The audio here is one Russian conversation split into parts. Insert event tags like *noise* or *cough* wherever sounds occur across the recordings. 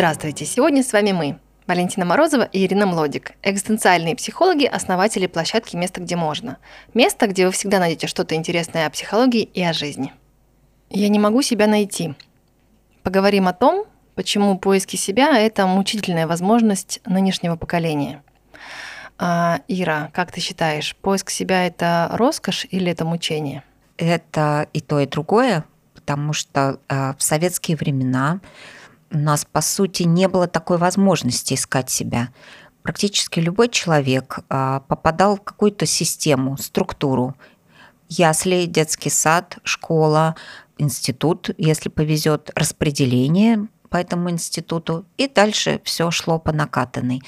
Здравствуйте! Сегодня с вами мы, Валентина Морозова и Ирина Млодик, экзистенциальные психологи, основатели площадки «Место, где можно». Место, где вы всегда найдете что-то интересное о психологии и о жизни. Я не могу себя найти. Поговорим о том, почему поиски себя – это мучительная возможность нынешнего поколения. А, Ира, как ты считаешь, поиск себя – это роскошь или это мучение? Это и то, и другое, потому что э, в советские времена у нас, по сути, не было такой возможности искать себя. Практически любой человек а, попадал в какую-то систему, структуру. Ясли, детский сад, школа, институт, если повезет, распределение по этому институту, и дальше все шло по накатанной.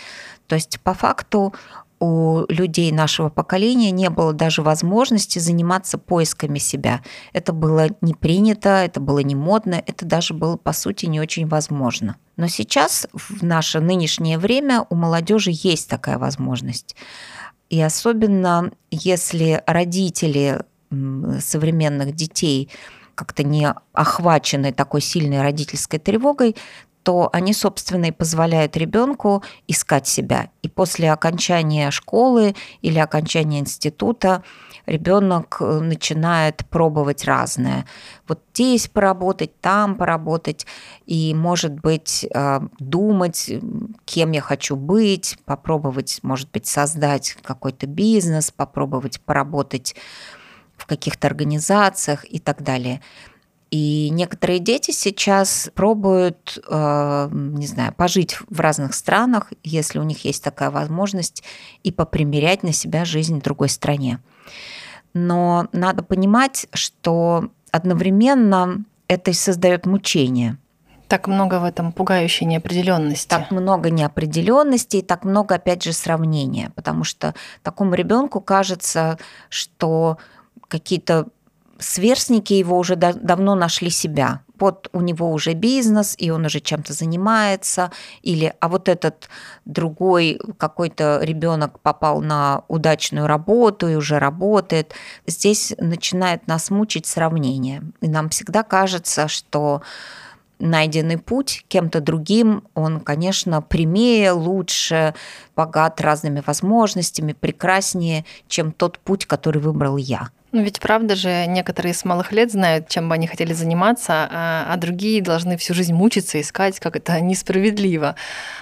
То есть по факту у людей нашего поколения не было даже возможности заниматься поисками себя. Это было не принято, это было не модно, это даже было, по сути, не очень возможно. Но сейчас, в наше нынешнее время, у молодежи есть такая возможность. И особенно если родители современных детей как-то не охвачены такой сильной родительской тревогой, то они, собственно, и позволяют ребенку искать себя. И после окончания школы или окончания института ребенок э, начинает пробовать разное. Вот здесь поработать, там поработать, и, может быть, э, думать, кем я хочу быть, попробовать, может быть, создать какой-то бизнес, попробовать поработать в каких-то организациях и так далее. И некоторые дети сейчас пробуют, э, не знаю, пожить в разных странах, если у них есть такая возможность, и попримерять на себя жизнь в другой стране. Но надо понимать, что одновременно это и создает мучение. Так много в этом пугающей неопределенности. Так много неопределенности и так много, опять же, сравнения. Потому что такому ребенку кажется, что какие-то сверстники его уже да, давно нашли себя. Вот у него уже бизнес, и он уже чем-то занимается, или а вот этот другой какой-то ребенок попал на удачную работу и уже работает. Здесь начинает нас мучить сравнение. И нам всегда кажется, что найденный путь кем-то другим, он, конечно, прямее, лучше, богат разными возможностями, прекраснее, чем тот путь, который выбрал я. Ну ведь правда же, некоторые с малых лет знают, чем бы они хотели заниматься, а, а другие должны всю жизнь мучиться, искать, как это *laughs* несправедливо.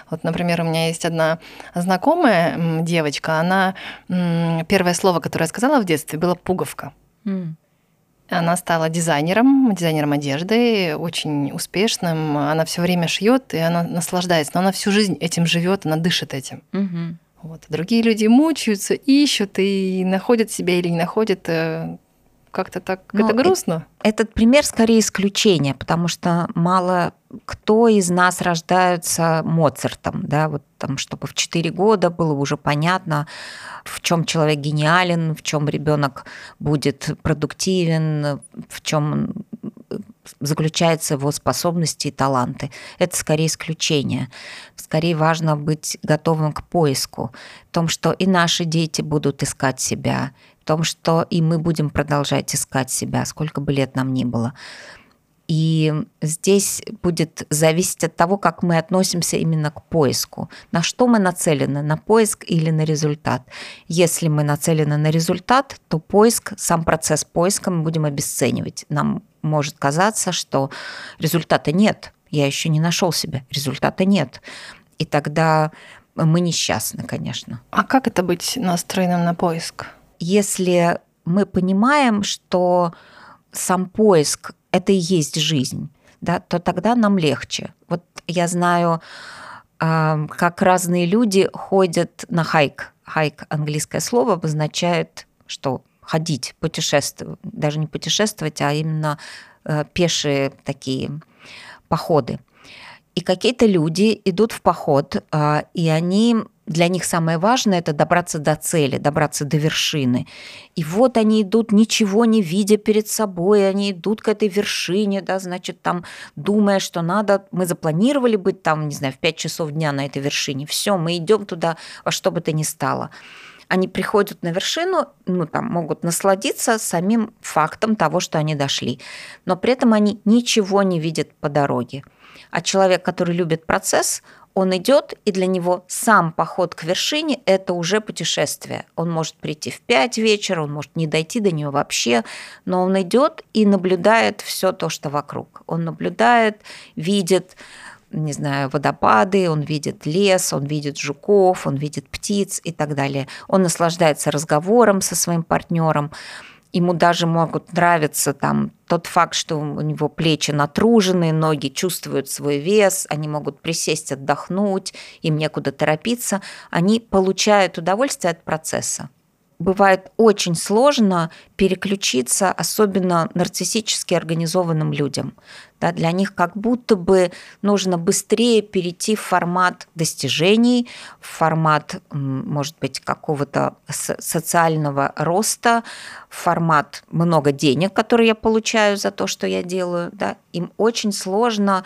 Вот, например, у меня есть одна знакомая девочка, она первое слово, которое я сказала в детстве, было пуговка. Mm. Она стала дизайнером, дизайнером одежды, очень успешным. Она все время шьет, и она наслаждается. Но она всю жизнь этим живет, она дышит этим. Mm-hmm. Вот. Другие люди мучаются, ищут и находят себя или не находят. Э, как-то так, Но это грустно. Этот пример скорее исключение, потому что мало кто из нас рождается Моцартом, да, вот там, чтобы в 4 года было уже понятно, в чем человек гениален, в чем ребенок будет продуктивен, в чем заключаются его способности и таланты. Это скорее исключение. Скорее важно быть готовым к поиску, в том, что и наши дети будут искать себя, в том, что и мы будем продолжать искать себя, сколько бы лет нам ни было. И здесь будет зависеть от того, как мы относимся именно к поиску. На что мы нацелены, на поиск или на результат. Если мы нацелены на результат, то поиск, сам процесс поиска мы будем обесценивать. Нам может казаться, что результата нет, я еще не нашел себя, результата нет. И тогда мы несчастны, конечно. А как это быть настроенным на поиск? Если мы понимаем, что сам поиск – это и есть жизнь, да, то тогда нам легче. Вот я знаю, а, как разные люди ходят на хайк. Хайк – английское слово обозначает, что ходить, путешествовать, даже не путешествовать, а именно э, пешие такие походы. И какие-то люди идут в поход, а, и они для них самое важное это добраться до цели, добраться до вершины. И вот они идут, ничего не видя перед собой, они идут к этой вершине, да, значит, там, думая, что надо, мы запланировали быть там, не знаю, в 5 часов дня на этой вершине, все, мы идем туда во что бы то ни стало. Они приходят на вершину, ну, там, могут насладиться самим фактом того, что они дошли. Но при этом они ничего не видят по дороге. А человек, который любит процесс, он идет, и для него сам поход к вершине – это уже путешествие. Он может прийти в 5 вечера, он может не дойти до нее вообще, но он идет и наблюдает все то, что вокруг. Он наблюдает, видит, не знаю, водопады, он видит лес, он видит жуков, он видит птиц и так далее. Он наслаждается разговором со своим партнером ему даже могут нравиться там тот факт, что у него плечи натружены, ноги чувствуют свой вес, они могут присесть, отдохнуть, им некуда торопиться, они получают удовольствие от процесса бывает очень сложно переключиться, особенно нарциссически организованным людям. Да, для них как будто бы нужно быстрее перейти в формат достижений, в формат, может быть, какого-то социального роста, в формат много денег, которые я получаю за то, что я делаю. Да. Им очень сложно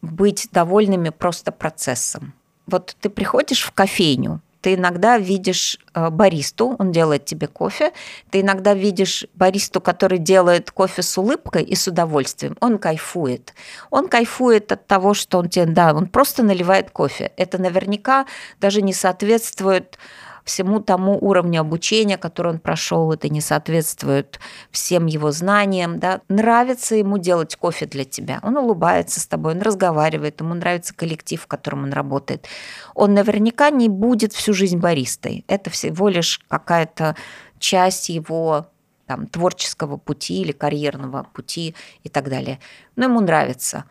быть довольными просто процессом. Вот ты приходишь в кофейню, ты иногда видишь э, баристу, он делает тебе кофе. Ты иногда видишь баристу, который делает кофе с улыбкой и с удовольствием. Он кайфует. Он кайфует от того, что он тебе, да, он просто наливает кофе. Это наверняка даже не соответствует всему тому уровню обучения, который он прошел, это не соответствует всем его знаниям, да, нравится ему делать кофе для тебя, он улыбается с тобой, он разговаривает, ему нравится коллектив, в котором он работает. Он наверняка не будет всю жизнь баристой, это всего лишь какая-то часть его там, творческого пути или карьерного пути и так далее. Но ему нравится.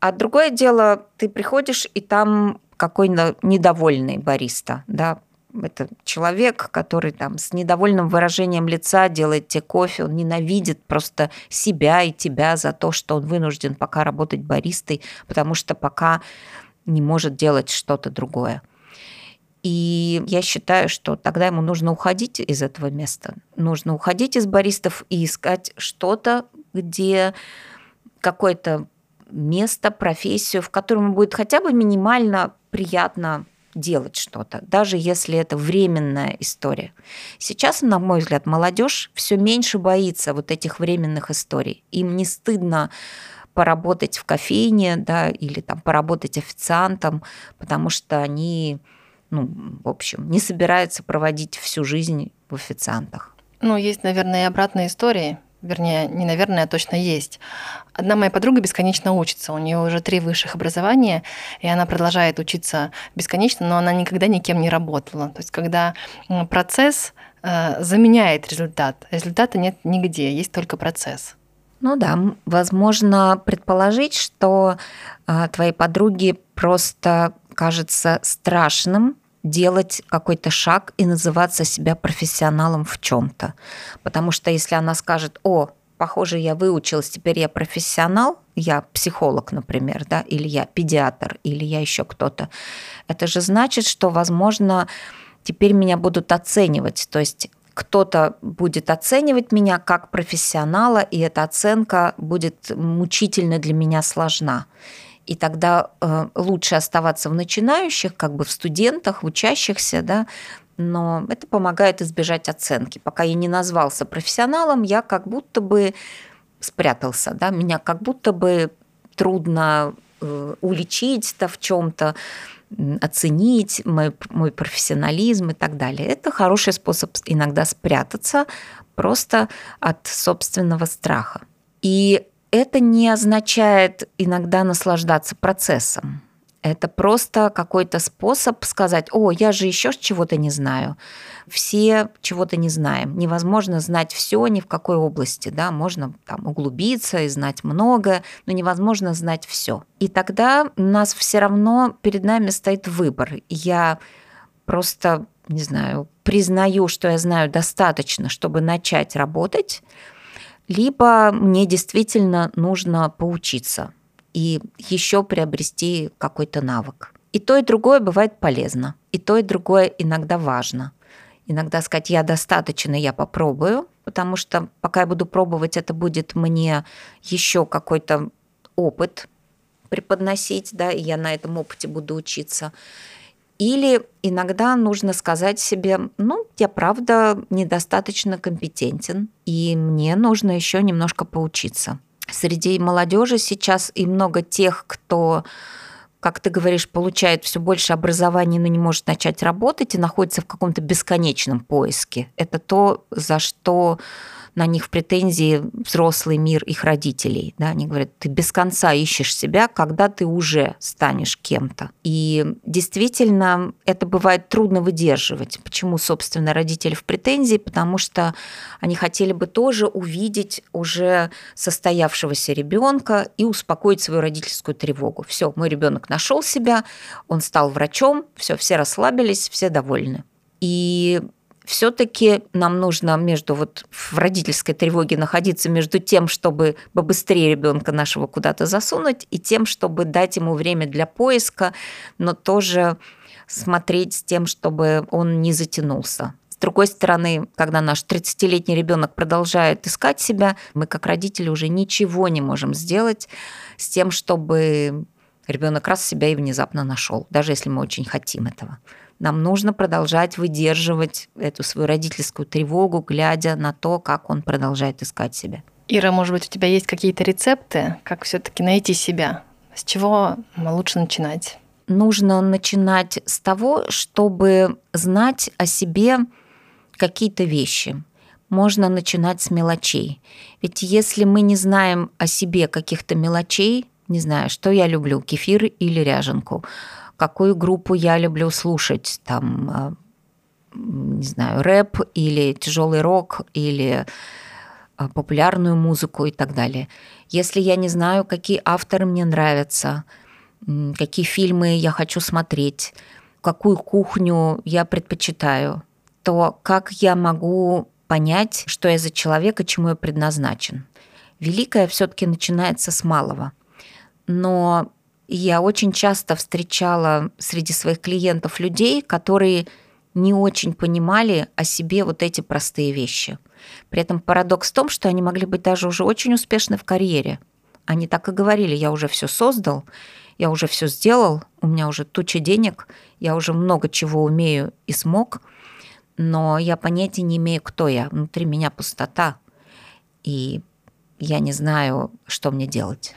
А другое дело, ты приходишь, и там какой-то недовольный бариста, да, это человек, который там с недовольным выражением лица делает тебе кофе, он ненавидит просто себя и тебя за то, что он вынужден пока работать баристой, потому что пока не может делать что-то другое. И я считаю, что тогда ему нужно уходить из этого места. Нужно уходить из баристов и искать что-то, где какое-то место, профессию, в котором будет хотя бы минимально приятно делать что-то, даже если это временная история. Сейчас, на мой взгляд, молодежь все меньше боится вот этих временных историй. Им не стыдно поработать в кофейне, да, или там поработать официантом, потому что они, ну, в общем, не собираются проводить всю жизнь в официантах. Ну, есть, наверное, и обратные истории вернее, не наверное, а точно есть. Одна моя подруга бесконечно учится, у нее уже три высших образования, и она продолжает учиться бесконечно, но она никогда никем не работала. То есть когда процесс э, заменяет результат, результата нет нигде, есть только процесс. Ну да, возможно предположить, что э, твоей подруге просто кажется страшным делать какой-то шаг и называться себя профессионалом в чем-то. Потому что если она скажет, о, похоже, я выучилась, теперь я профессионал, я психолог, например, да, или я педиатр, или я еще кто-то, это же значит, что, возможно, теперь меня будут оценивать. То есть кто-то будет оценивать меня как профессионала, и эта оценка будет мучительно для меня сложна и тогда э, лучше оставаться в начинающих, как бы в студентах, в учащихся, да, но это помогает избежать оценки. Пока я не назвался профессионалом, я как будто бы спрятался, да, меня как будто бы трудно э, уличить-то в чем-то, оценить мой, мой профессионализм и так далее. Это хороший способ иногда спрятаться просто от собственного страха. И это не означает иногда наслаждаться процессом. Это просто какой-то способ сказать, о, я же еще чего-то не знаю. Все чего-то не знаем. Невозможно знать все ни в какой области. Да? Можно там углубиться и знать много, но невозможно знать все. И тогда у нас все равно перед нами стоит выбор. Я просто, не знаю, признаю, что я знаю достаточно, чтобы начать работать, либо мне действительно нужно поучиться и еще приобрести какой-то навык. И то, и другое бывает полезно, и то, и другое иногда важно. Иногда сказать, я достаточно, я попробую, потому что пока я буду пробовать, это будет мне еще какой-то опыт преподносить, да, и я на этом опыте буду учиться. Или иногда нужно сказать себе, ну, я правда недостаточно компетентен, и мне нужно еще немножко поучиться. Среди молодежи сейчас и много тех, кто как ты говоришь, получает все больше образования, но не может начать работать и находится в каком-то бесконечном поиске. Это то, за что на них в претензии взрослый мир их родителей. Да? Они говорят, ты без конца ищешь себя, когда ты уже станешь кем-то. И действительно, это бывает трудно выдерживать. Почему, собственно, родители в претензии? Потому что они хотели бы тоже увидеть уже состоявшегося ребенка и успокоить свою родительскую тревогу. Все, мой ребенок нашел себя, он стал врачом, все, все расслабились, все довольны. И все-таки нам нужно между вот в родительской тревоге находиться между тем, чтобы побыстрее ребенка нашего куда-то засунуть, и тем, чтобы дать ему время для поиска, но тоже смотреть с тем, чтобы он не затянулся. С другой стороны, когда наш 30-летний ребенок продолжает искать себя, мы как родители уже ничего не можем сделать с тем, чтобы ребенок раз себя и внезапно нашел, даже если мы очень хотим этого. Нам нужно продолжать выдерживать эту свою родительскую тревогу, глядя на то, как он продолжает искать себя. Ира, может быть, у тебя есть какие-то рецепты, как все-таки найти себя? С чего лучше начинать? Нужно начинать с того, чтобы знать о себе какие-то вещи. Можно начинать с мелочей. Ведь если мы не знаем о себе каких-то мелочей, не знаю, что я люблю, кефир или ряженку, какую группу я люблю слушать, там, а, не знаю, рэп или тяжелый рок или а, популярную музыку и так далее. Если я не знаю, какие авторы мне нравятся, какие фильмы я хочу смотреть, какую кухню я предпочитаю, то как я могу понять, что я за человек и чему я предназначен? Великое все-таки начинается с малого. Но я очень часто встречала среди своих клиентов людей, которые не очень понимали о себе вот эти простые вещи. При этом парадокс в том, что они могли быть даже уже очень успешны в карьере. Они так и говорили, я уже все создал, я уже все сделал, у меня уже туча денег, я уже много чего умею и смог, но я понятия не имею, кто я. Внутри меня пустота, и я не знаю, что мне делать.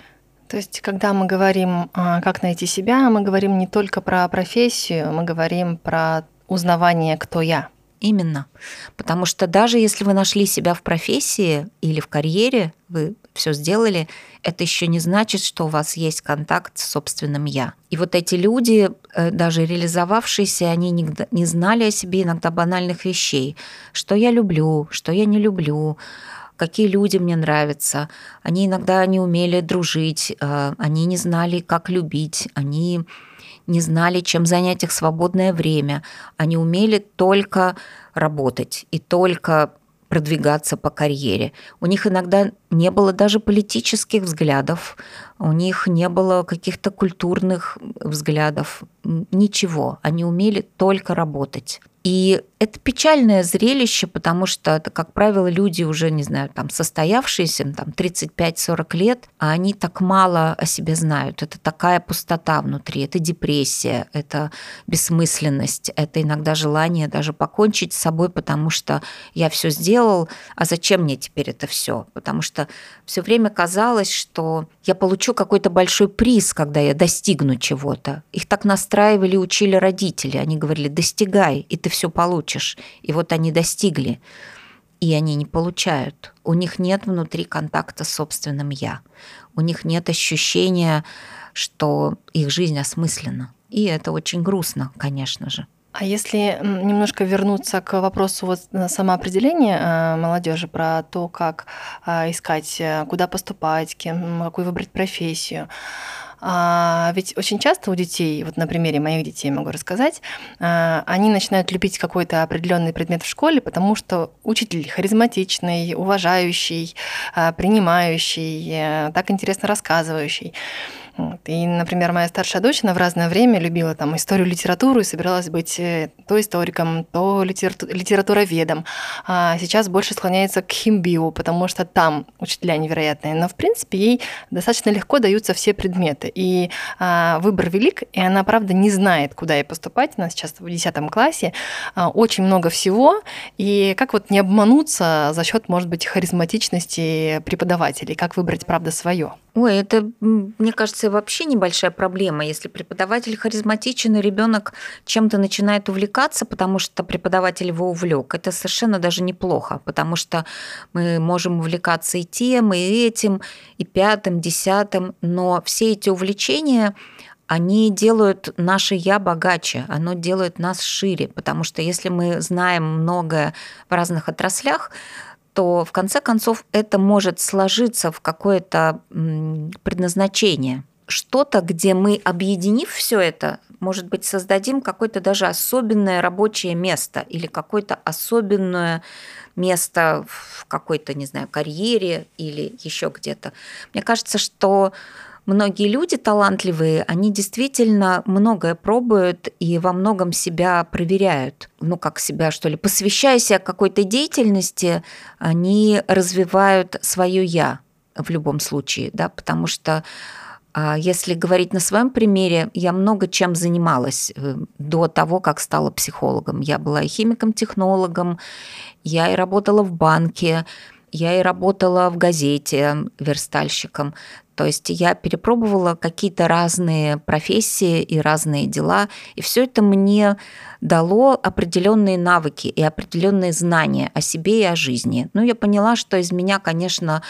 То есть, когда мы говорим, а, как найти себя, мы говорим не только про профессию, мы говорим про узнавание, кто я. Именно. Потому что даже если вы нашли себя в профессии или в карьере, вы все сделали, это еще не значит, что у вас есть контакт с собственным я. И вот эти люди, э, даже реализовавшиеся, они не знали о себе иногда банальных вещей. Что я люблю, что я не люблю, какие люди мне нравятся. Они иногда не умели дружить, э, они не знали, как любить, они не знали, чем занять их свободное время. Они умели только работать и только продвигаться по карьере. У них иногда не было даже политических взглядов, у них не было каких-то культурных взглядов, ничего. Они умели только работать. И это печальное зрелище, потому что это, как правило, люди уже, не знаю, там состоявшиеся, там 35-40 лет, а они так мало о себе знают. Это такая пустота внутри, это депрессия, это бессмысленность, это иногда желание даже покончить с собой, потому что я все сделал, а зачем мне теперь это все? Потому что все время казалось, что я получу какой-то большой приз, когда я достигну чего-то. Их так настраивали учили родители. Они говорили, достигай, и ты все получишь. И вот они достигли. И они не получают. У них нет внутри контакта с собственным «я». У них нет ощущения, что их жизнь осмыслена. И это очень грустно, конечно же. А если немножко вернуться к вопросу вот э, самоопределения э, молодежи про то, как э, искать, куда поступать, кем, какую выбрать профессию. А, ведь очень часто у детей, вот на примере моих детей могу рассказать, они начинают любить какой-то определенный предмет в школе, потому что учитель харизматичный, уважающий, принимающий, так интересно рассказывающий. Вот. И, например, моя старшая дочь, она в разное время любила там историю, литературу и собиралась быть э, то историком, то литерату- литературоведом. А сейчас больше склоняется к химбио, потому что там учителя невероятные. Но, в принципе, ей достаточно легко даются все предметы. И а, выбор велик, и она, правда, не знает, куда ей поступать. Она сейчас в 10 классе. А, очень много всего. И как вот не обмануться за счет, может быть, харизматичности преподавателей? Как выбрать, правда, свое? Ой, это, мне кажется, вообще небольшая проблема, если преподаватель харизматичен, и ребенок чем-то начинает увлекаться, потому что преподаватель его увлек. Это совершенно даже неплохо, потому что мы можем увлекаться и тем, и этим, и пятым, десятым, но все эти увлечения они делают наше «я» богаче, оно делает нас шире, потому что если мы знаем многое в разных отраслях, то в конце концов это может сложиться в какое-то предназначение. Что-то, где мы, объединив все это, может быть, создадим какое-то даже особенное рабочее место или какое-то особенное место в какой-то, не знаю, карьере или еще где-то. Мне кажется, что многие люди талантливые, они действительно многое пробуют и во многом себя проверяют. Ну, как себя, что ли, посвящая себя какой-то деятельности, они развивают свое «я» в любом случае, да, потому что если говорить на своем примере, я много чем занималась э, до того, как стала психологом. Я была и химиком-технологом, я и работала в банке, я и работала в газете верстальщиком. То есть я перепробовала какие-то разные профессии и разные дела, и все это мне дало определенные навыки и определенные знания о себе и о жизни. Ну, я поняла, что из меня, конечно,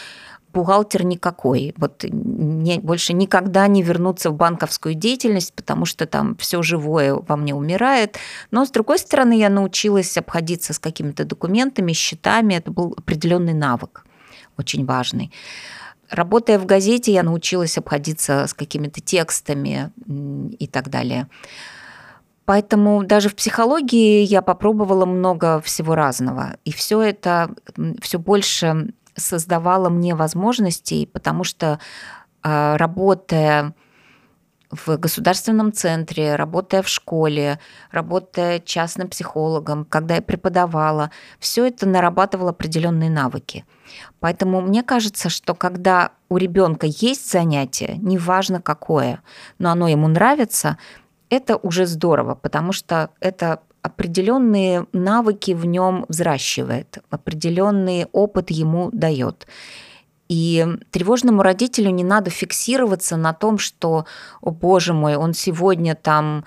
бухгалтер никакой. Вот не, больше никогда не вернуться в банковскую деятельность, потому что там все живое во мне умирает. Но, с другой стороны, я научилась обходиться с какими-то документами, счетами. Это был определенный навык, очень важный. Работая в газете, я научилась обходиться с какими-то текстами и так далее. Поэтому даже в психологии я попробовала много всего разного. И все это все больше создавало мне возможностей, потому что а, работая в государственном центре, работая в школе, работая частным психологом, когда я преподавала, все это нарабатывало определенные навыки. Поэтому мне кажется, что когда у ребенка есть занятие, неважно какое, но оно ему нравится, это уже здорово, потому что это определенные навыки в нем взращивает, определенный опыт ему дает. И тревожному родителю не надо фиксироваться на том, что, о боже мой, он сегодня там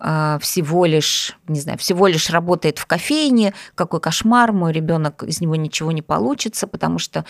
а, всего лишь, не знаю, всего лишь работает в кофейне, какой кошмар, мой ребенок из него ничего не получится, потому что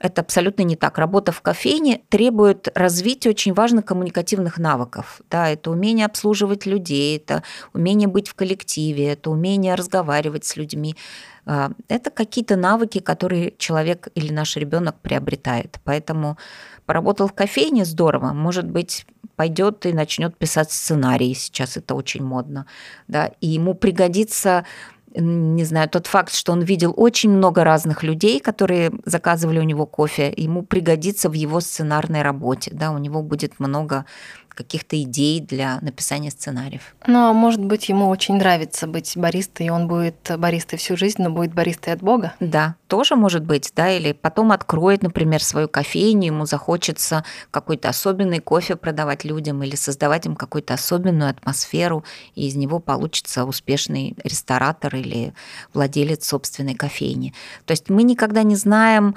это абсолютно не так. Работа в кофейне требует развития очень важных коммуникативных навыков. Да, это умение обслуживать людей, это умение быть в коллективе, это умение разговаривать с людьми. А, это какие-то навыки, которые человек или наш ребенок приобретает. Поэтому поработал в кофейне здорово, может быть, пойдет и начнет писать сценарии. Сейчас это очень модно. Да, и ему пригодится не знаю, тот факт, что он видел очень много разных людей, которые заказывали у него кофе, ему пригодится в его сценарной работе, да, у него будет много каких-то идей для написания сценариев. Ну, а может быть, ему очень нравится быть баристой, и он будет баристой всю жизнь, но будет баристой от Бога? Да, тоже может быть, да, или потом откроет, например, свою кофейню, ему захочется какой-то особенный кофе продавать людям или создавать им какую-то особенную атмосферу, и из него получится успешный ресторатор или владелец собственной кофейни. То есть мы никогда не знаем,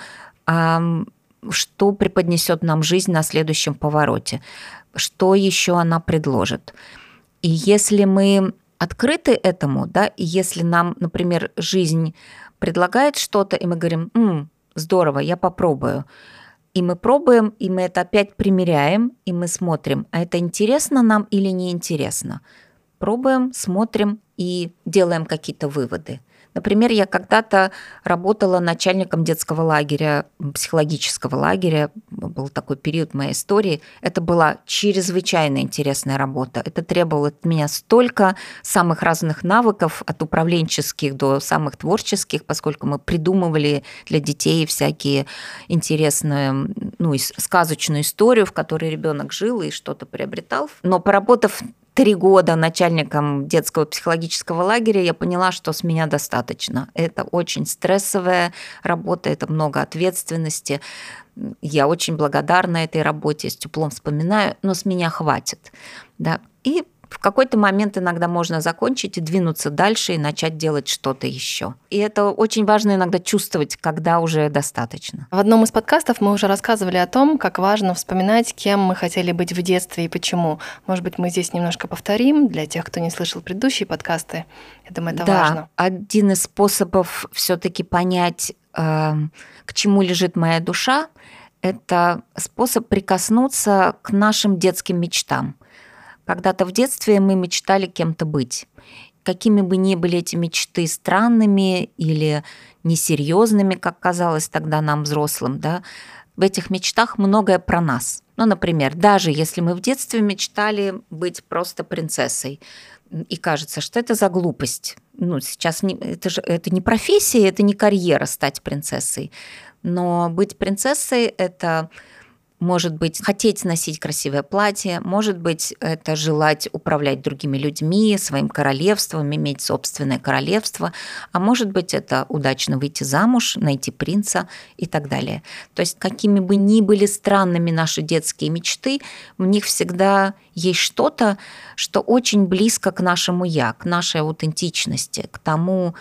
что преподнесет нам жизнь на следующем повороте что еще она предложит. И если мы открыты этому, да, и если нам, например, жизнь предлагает что-то, и мы говорим, М, здорово, я попробую, и мы пробуем, и мы это опять примеряем, и мы смотрим, а это интересно нам или не интересно. Пробуем, смотрим и делаем какие-то выводы. Например, я когда-то работала начальником детского лагеря, психологического лагеря был такой период моей истории, это была чрезвычайно интересная работа. Это требовало от меня столько самых разных навыков, от управленческих до самых творческих, поскольку мы придумывали для детей всякие интересные, ну, сказочную историю, в которой ребенок жил и что-то приобретал. Но поработав три года начальником детского психологического лагеря я поняла, что с меня достаточно. Это очень стрессовая работа, это много ответственности. Я очень благодарна этой работе, с теплом вспоминаю, но с меня хватит. Да. И в какой-то момент иногда можно закончить и двинуться дальше и начать делать что-то еще. И это очень важно иногда чувствовать, когда уже достаточно. В одном из подкастов мы уже рассказывали о том, как важно вспоминать, кем мы хотели быть в детстве и почему. Может быть, мы здесь немножко повторим для тех, кто не слышал предыдущие подкасты. Я думаю, это да, важно. Один из способов все-таки понять, к чему лежит моя душа, это способ прикоснуться к нашим детским мечтам. Когда-то в детстве мы мечтали кем-то быть. Какими бы ни были эти мечты странными или несерьезными, как казалось тогда нам, взрослым, да, в этих мечтах многое про нас. Ну, например, даже если мы в детстве мечтали быть просто принцессой, и кажется, что это за глупость. Ну, сейчас не, это же это не профессия, это не карьера стать принцессой. Но быть принцессой это может быть, хотеть носить красивое платье, может быть, это желать управлять другими людьми, своим королевством, иметь собственное королевство, а может быть, это удачно выйти замуж, найти принца и так далее. То есть, какими бы ни были странными наши детские мечты, в них всегда есть что-то, что очень близко к нашему «я», к нашей аутентичности, к тому,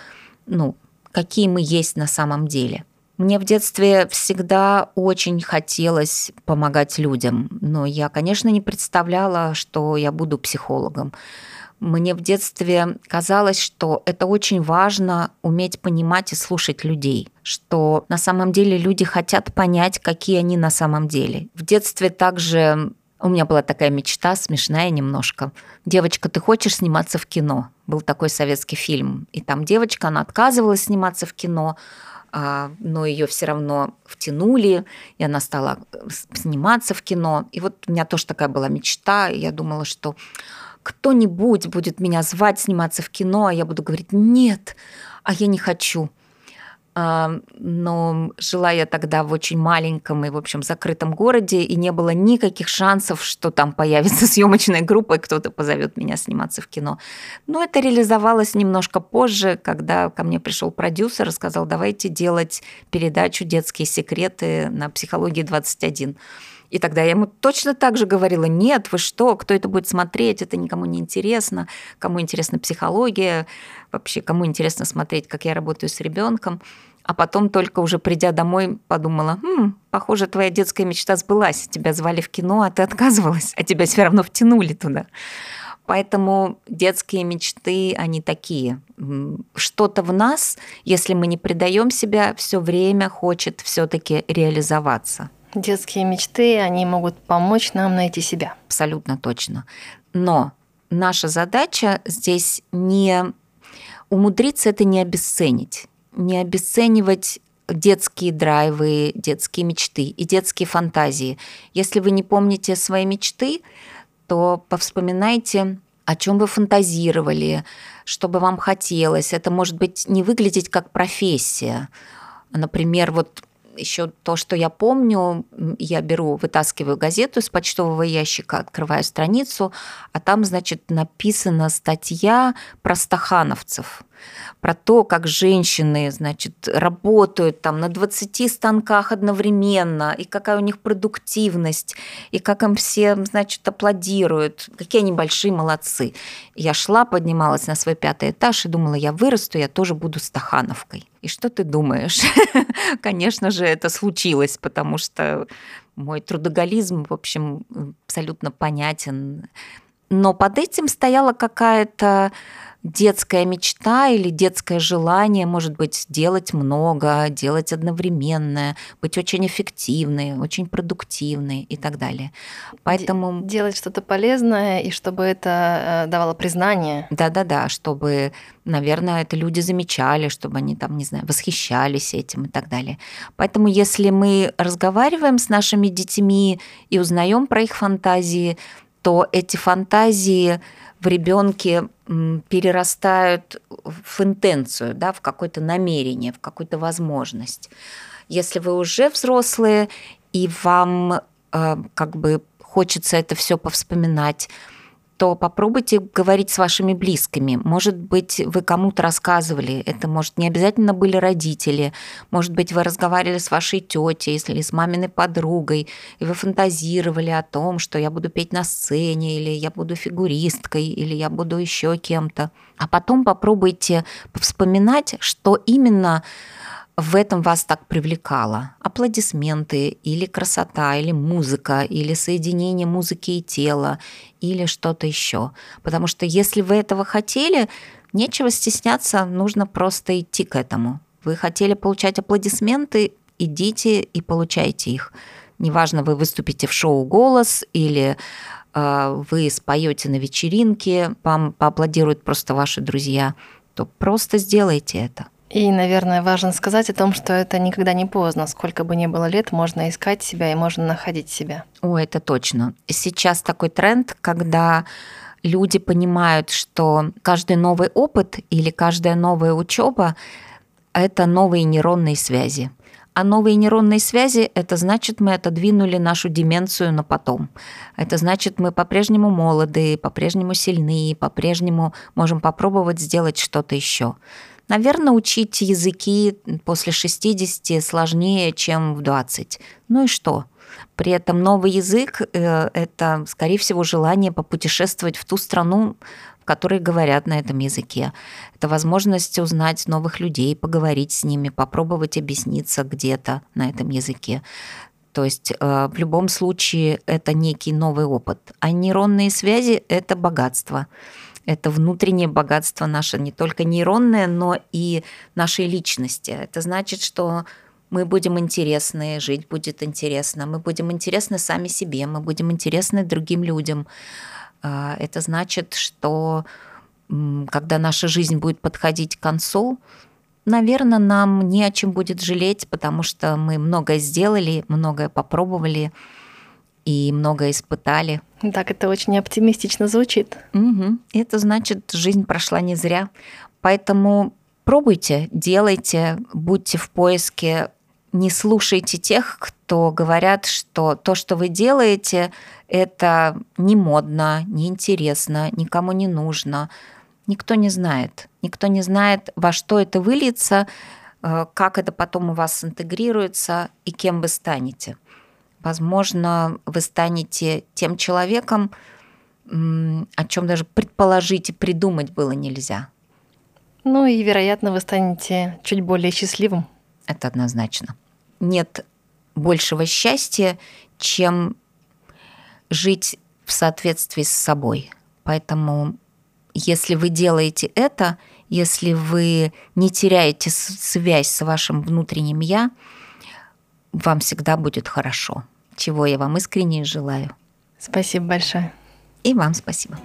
ну, какие мы есть на самом деле – мне в детстве всегда очень хотелось помогать людям, но я, конечно, не представляла, что я буду психологом. Мне в детстве казалось, что это очень важно уметь понимать и слушать людей, что на самом деле люди хотят понять, какие они на самом деле. В детстве также у меня была такая мечта, смешная немножко. «Девочка, ты хочешь сниматься в кино?» Был такой советский фильм. И там девочка, она отказывалась сниматься в кино, но ее все равно втянули, и она стала э, сниматься в кино. И вот у меня тоже такая была мечта, и я думала, что кто-нибудь будет меня звать сниматься в кино, а я буду говорить «нет», а я не хочу – но жила я тогда в очень маленьком и, в общем, закрытом городе, и не было никаких шансов, что там появится *laughs* съемочная группа, и кто-то позовет меня сниматься в кино. Но это реализовалось немножко позже, когда ко мне пришел продюсер и сказал, давайте делать передачу «Детские секреты» на «Психологии 21». И тогда я ему точно так же говорила, нет, вы что, кто это будет смотреть, это никому не интересно, кому интересна психология, вообще кому интересно смотреть, как я работаю с ребенком. А потом только уже придя домой подумала, хм, похоже, твоя детская мечта сбылась, тебя звали в кино, а ты отказывалась, а тебя все равно втянули туда. Поэтому детские мечты, они такие. Что-то в нас, если мы не предаем себя, все время хочет все-таки реализоваться. Детские мечты, они могут помочь нам найти себя. Абсолютно точно. Но наша задача здесь не умудриться это не обесценить, не обесценивать детские драйвы, детские мечты и детские фантазии. Если вы не помните свои мечты, то повспоминайте, о чем вы фантазировали, что бы вам хотелось. Это может быть не выглядеть как профессия. Например, вот еще то, что я помню, я беру, вытаскиваю газету из почтового ящика, открываю страницу, а там, значит, написана статья про стахановцев про то, как женщины, значит, работают там на 20 станках одновременно, и какая у них продуктивность, и как им все, значит, аплодируют, какие они большие молодцы. Я шла, поднималась на свой пятый этаж и думала, я вырасту, я тоже буду стахановкой. И что ты думаешь? *laughs* Конечно же, это случилось, потому что мой трудоголизм, в общем, абсолютно понятен. Но под этим стояла какая-то детская мечта или детское желание, может быть, делать много, делать одновременно, быть очень эффективной, очень продуктивной и так далее. Поэтому... Делать что-то полезное, и чтобы это э, давало признание. Да-да-да, чтобы, наверное, это люди замечали, чтобы они там, не знаю, восхищались этим и так далее. Поэтому если мы разговариваем с нашими детьми и узнаем про их фантазии, то эти фантазии в ребенке перерастают в интенцию, да, в какое-то намерение, в какую-то возможность. Если вы уже взрослые и вам э, как бы хочется это все повспоминать, то попробуйте говорить с вашими близкими. Может быть, вы кому-то рассказывали. Это, может, не обязательно были родители. Может быть, вы разговаривали с вашей тетей или с маминой подругой, и вы фантазировали о том, что я буду петь на сцене, или я буду фигуристкой, или я буду еще кем-то. А потом попробуйте вспоминать, что именно в этом вас так привлекало? Аплодисменты или красота, или музыка, или соединение музыки и тела, или что-то еще. Потому что если вы этого хотели, нечего стесняться, нужно просто идти к этому. Вы хотели получать аплодисменты, идите и получайте их. Неважно, вы выступите в шоу «Голос» или э, вы споете на вечеринке, вам поаплодируют просто ваши друзья, то просто сделайте это. И, наверное, важно сказать о том, что это никогда не поздно. Сколько бы ни было лет, можно искать себя и можно находить себя. О, это точно. Сейчас такой тренд, когда люди понимают, что каждый новый опыт или каждая новая учеба – это новые нейронные связи. А новые нейронные связи – это значит, мы отодвинули нашу деменцию на потом. Это значит, мы по-прежнему молоды, по-прежнему сильны, по-прежнему можем попробовать сделать что-то еще. Наверное, учить языки после 60 сложнее, чем в 20. Ну и что? При этом новый язык э, – это, скорее всего, желание попутешествовать в ту страну, в которой говорят на этом языке. Это возможность узнать новых людей, поговорить с ними, попробовать объясниться где-то на этом языке. То есть э, в любом случае это некий новый опыт. А нейронные связи – это богатство это внутреннее богатство наше, не только нейронное, но и нашей личности. Это значит, что мы будем интересны, жить будет интересно, мы будем интересны сами себе, мы будем интересны другим людям. А, это значит, что когда наша жизнь будет подходить к концу, наверное, нам не о чем будет жалеть, потому что мы многое сделали, многое попробовали, и много испытали. Так, это очень оптимистично звучит. Угу. Это значит, жизнь прошла не зря. Поэтому пробуйте, делайте, будьте в поиске, не слушайте тех, кто говорят, что то, что вы делаете, это не модно, не интересно, никому не нужно. Никто не знает. Никто не знает, во что это выльется, э, как это потом у вас интегрируется и кем вы станете. Возможно, вы станете тем человеком, о чем даже предположить и придумать было нельзя. Ну и, вероятно, вы станете чуть более счастливым. Это однозначно. Нет большего счастья, чем жить в соответствии с собой. Поэтому, если вы делаете это, если вы не теряете связь с вашим внутренним я, вам всегда будет хорошо чего я вам искренне желаю. Спасибо большое. И вам спасибо.